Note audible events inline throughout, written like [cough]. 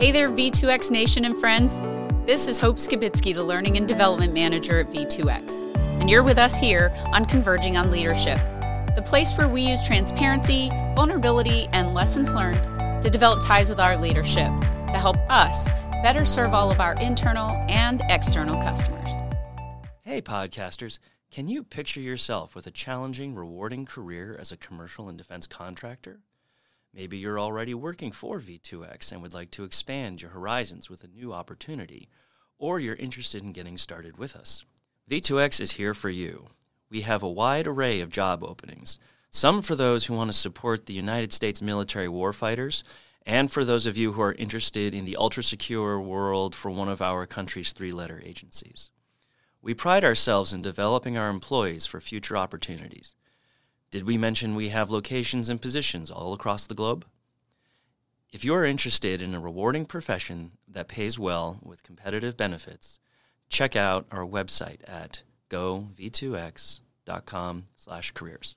Hey there, V2X Nation and friends. This is Hope Skibitsky, the Learning and Development Manager at V2X. And you're with us here on Converging on Leadership, the place where we use transparency, vulnerability, and lessons learned to develop ties with our leadership to help us better serve all of our internal and external customers. Hey, podcasters. Can you picture yourself with a challenging, rewarding career as a commercial and defense contractor? Maybe you're already working for V2X and would like to expand your horizons with a new opportunity, or you're interested in getting started with us. V2X is here for you. We have a wide array of job openings, some for those who want to support the United States military warfighters, and for those of you who are interested in the ultra secure world for one of our country's three letter agencies. We pride ourselves in developing our employees for future opportunities. Did we mention we have locations and positions all across the globe? If you are interested in a rewarding profession that pays well with competitive benefits, check out our website at gov2x.com/careers.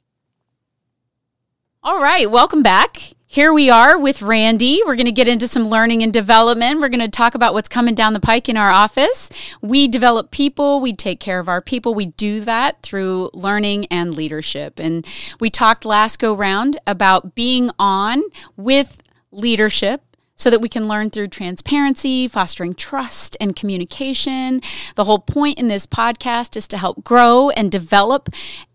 All right, welcome back. Here we are with Randy. We're going to get into some learning and development. We're going to talk about what's coming down the pike in our office. We develop people, we take care of our people. We do that through learning and leadership. And we talked last go round about being on with leadership so that we can learn through transparency, fostering trust and communication. The whole point in this podcast is to help grow and develop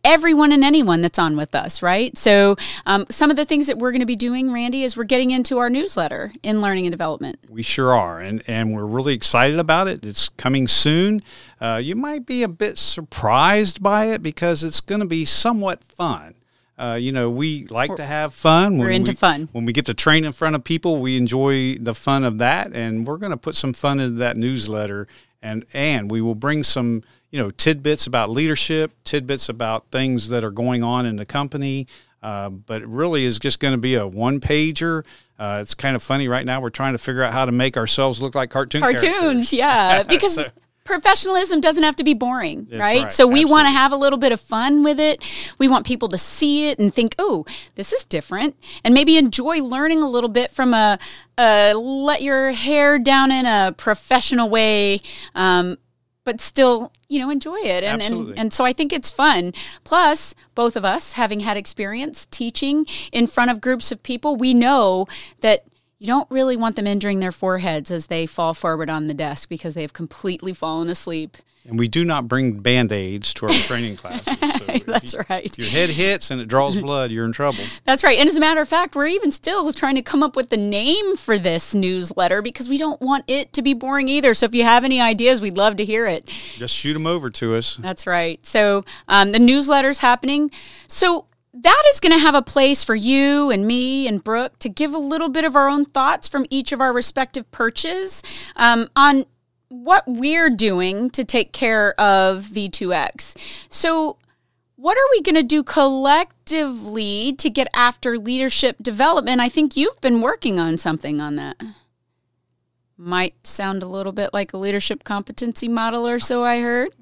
everyone and anyone that's on with us, right? So, um, some of the things that we're going to be doing, Randy, is we're getting into our newsletter in learning and development. We sure are, and and we're really excited about it. It's coming soon. Uh, you might be a bit surprised by it because it's going to be somewhat fun. Uh, you know, we like we're, to have fun. When we're into we, fun. When we get to train in front of people, we enjoy the fun of that, and we're going to put some fun into that newsletter, and and we will bring some you know tidbits about leadership, tidbits about things that are going on in the company. Uh, but it really is just going to be a one pager. Uh, it's kind of funny right now. We're trying to figure out how to make ourselves look like cartoon cartoons. Characters. Yeah, [laughs] because. so, professionalism doesn't have to be boring, right? right? So we want to have a little bit of fun with it. We want people to see it and think, "Oh, this is different," and maybe enjoy learning a little bit from a, a let your hair down in a professional way. Um, but still, you know, enjoy it. And, and and so I think it's fun. Plus, both of us having had experience teaching in front of groups of people, we know that you don't really want them injuring their foreheads as they fall forward on the desk because they have completely fallen asleep. And we do not bring band aids to our [laughs] training classes. So That's you, right. Your head hits and it draws [laughs] blood, you're in trouble. That's right. And as a matter of fact, we're even still trying to come up with the name for this newsletter because we don't want it to be boring either. So if you have any ideas, we'd love to hear it. Just shoot them over to us. That's right. So um, the newsletter's happening. So that is going to have a place for you and me and Brooke to give a little bit of our own thoughts from each of our respective perches um, on what we're doing to take care of V2X. So, what are we going to do collectively to get after leadership development? I think you've been working on something on that. Might sound a little bit like a leadership competency model or so, I heard.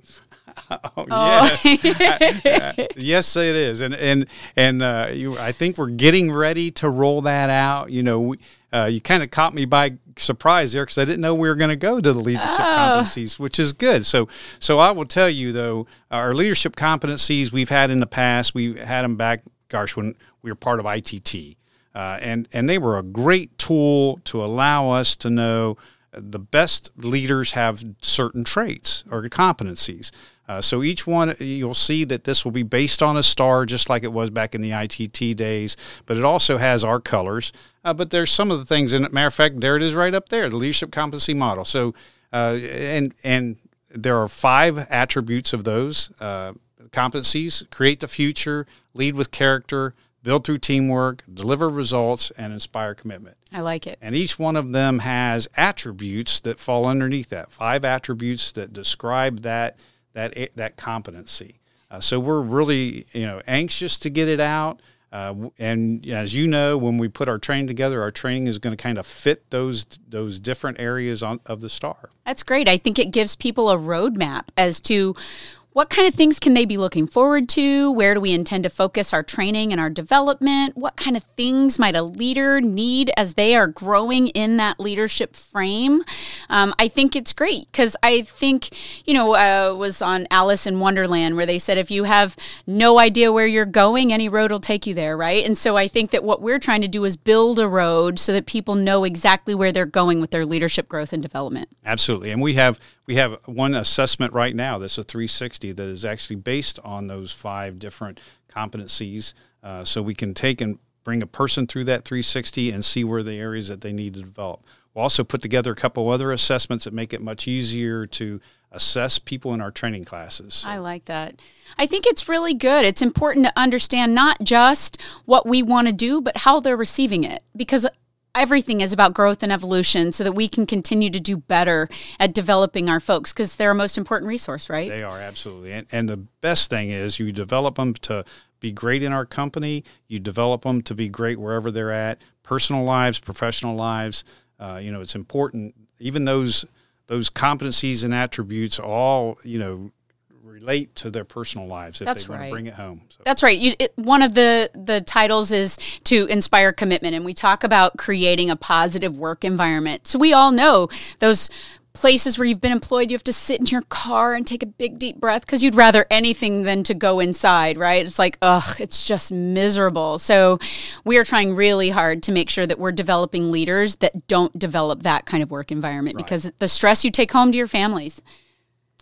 [laughs] Oh, oh. yes, [laughs] uh, yes, it is, and and and uh, you, I think we're getting ready to roll that out. You know, we, uh, you kind of caught me by surprise there because I didn't know we were going to go to the leadership oh. competencies, which is good. So, so I will tell you though, our leadership competencies we've had in the past, we had them back, gosh, when we were part of ITT, uh, and and they were a great tool to allow us to know the best leaders have certain traits or competencies. Uh, so each one, you'll see that this will be based on a star, just like it was back in the ITT days. But it also has our colors. Uh, but there's some of the things in it. Matter of fact, there it is right up there, the leadership competency model. So, uh, and and there are five attributes of those uh, competencies: create the future, lead with character, build through teamwork, deliver results, and inspire commitment. I like it. And each one of them has attributes that fall underneath that. Five attributes that describe that that that competency. Uh, so we're really you know anxious to get it out. Uh, and as you know, when we put our training together, our training is going to kind of fit those those different areas on, of the star. That's great. I think it gives people a roadmap as to what kind of things can they be looking forward to? Where do we intend to focus our training and our development? What kind of things might a leader need as they are growing in that leadership frame? Um, I think it's great because I think, you know, uh, was on Alice in Wonderland where they said if you have no idea where you're going, any road will take you there, right? And so I think that what we're trying to do is build a road so that people know exactly where they're going with their leadership growth and development. Absolutely. And we have we have one assessment right now that's a 360 that is actually based on those five different competencies. Uh, so we can take and bring a person through that 360 and see where the areas that they need to develop. We'll also put together a couple other assessments that make it much easier to assess people in our training classes. So. I like that. I think it's really good. It's important to understand not just what we want to do, but how they're receiving it. Because everything is about growth and evolution so that we can continue to do better at developing our folks because they're our most important resource, right? They are, absolutely. And, and the best thing is you develop them to be great in our company, you develop them to be great wherever they're at, personal lives, professional lives. Uh, you know, it's important, even those those competencies and attributes all, you know, relate to their personal lives if That's they want right. to bring it home. So. That's right. You, it, one of the the titles is to inspire commitment, and we talk about creating a positive work environment. So we all know those places where you've been employed, you have to sit in your car and take a big deep breath because you'd rather anything than to go inside, right? It's like, ugh, it's just miserable. So we are trying really hard to make sure that we're developing leaders that don't develop that kind of work environment Right. because the stress you take home to your families.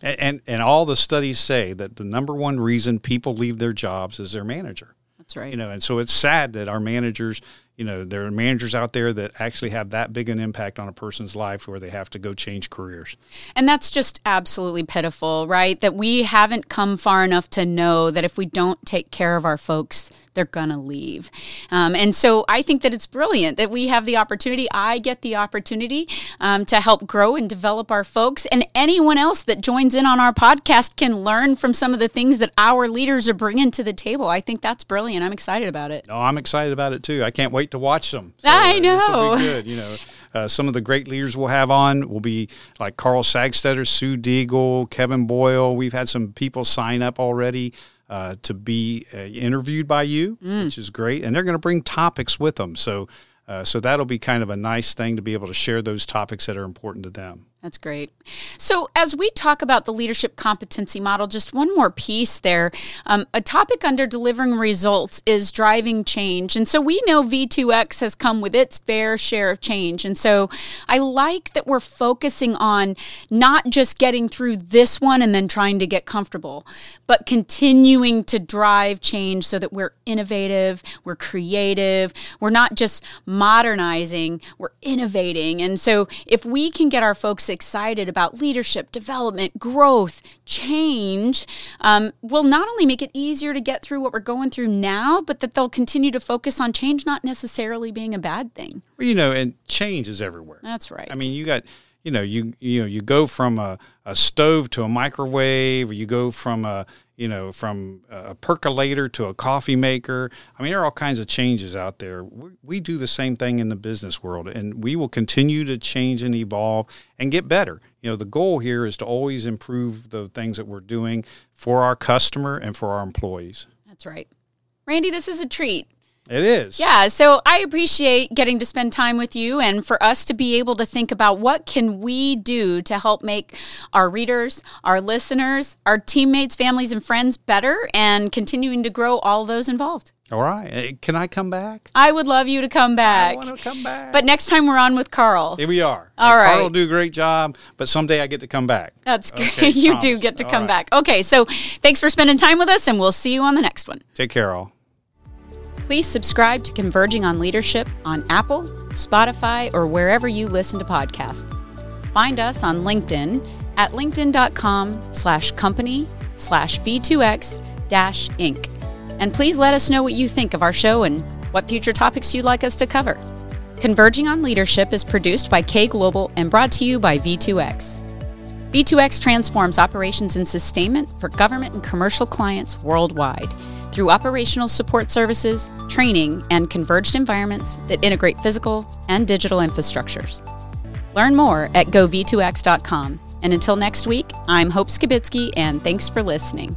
And, and and all the studies say that the number one reason people leave their jobs is their manager. That's right. You know, and so it's sad that our managers, you know, there are managers out there that actually have that big an impact on a person's life where they have to go change careers. And that's just absolutely pitiful, right? That we haven't come far enough to know that if we don't take care of our folks, they're going to leave. Um, and so I think that it's brilliant that we have the opportunity. I get the opportunity um, to help grow and develop our folks. And anyone else that joins in on our podcast can learn from some of the things that our leaders are bringing to the table. I think that's brilliant. I'm excited about it. No, I'm excited about it too. I can't wait to watch them. I uh, know. be good. You know, uh, some of the great leaders we'll have on will be like Carl Sagstetter, Sue Deagle, Kevin Boyle. We've had some people sign up already. Uh, to be uh, interviewed by you, Mm. which is great, and they're going to bring topics with them. So, uh, so that'll be kind of a nice thing to be able to share those topics that are important to them. That's great. So, as we talk about the leadership competency model, just one more piece there. Um, a topic under delivering results is driving change. And so, we know V2X has come with its fair share of change. And so, I like that we're focusing on not just getting through this one and then trying to get comfortable, but continuing to drive change so that we're innovative, we're creative, we're not just modernizing, we're innovating. And so, if we can get our folks excited about leadership, development, growth, change, um, will not only make it easier to get through what we're going through now, but that they'll continue to focus on change not necessarily being a bad thing. Well, you know, and change is everywhere. That's right. I mean, you got, you know, you you know, you go from a, a stove to a microwave, or you go from a, you know, from a percolator to a coffee maker. I mean, there are all kinds of changes out there. We, we do the same thing in the business world, and we will continue to change and evolve and get better. You know, the goal here is to always improve the things that we're doing for our customer and for our employees. That's right. Randy, this is a treat. It is. Yeah, so I appreciate getting to spend time with you and for us to be able to think about what can we do to help make our readers, our listeners, our teammates, families and friends better and continuing to grow all those involved. All right. Can I come back? I would love you to come back. I want to come back. But next time we're on with Carl. Here we are. All And right. Carl will do a great job, but someday I get to come back. That's good. Okay, [laughs] you do get to All come right. back. Okay, so thanks for spending time with us and we'll see you on the next one. Take care, all. Please subscribe to Converging on Leadership on Apple, Spotify, or wherever you listen to podcasts. Find us on LinkedIn at linkedin.com slash company slash V2X dash Inc. And please let us know what you think of our show and what future topics you'd like us to cover. Converging on Leadership is produced by kglobal and brought to you by V2X. V2X transforms operations and sustainment for government and commercial clients worldwide through operational support services, training, and converged environments that integrate physical and digital infrastructures. Learn more at gov2x.com. And until next week, I'm Hope Skibitsky, and thanks for listening.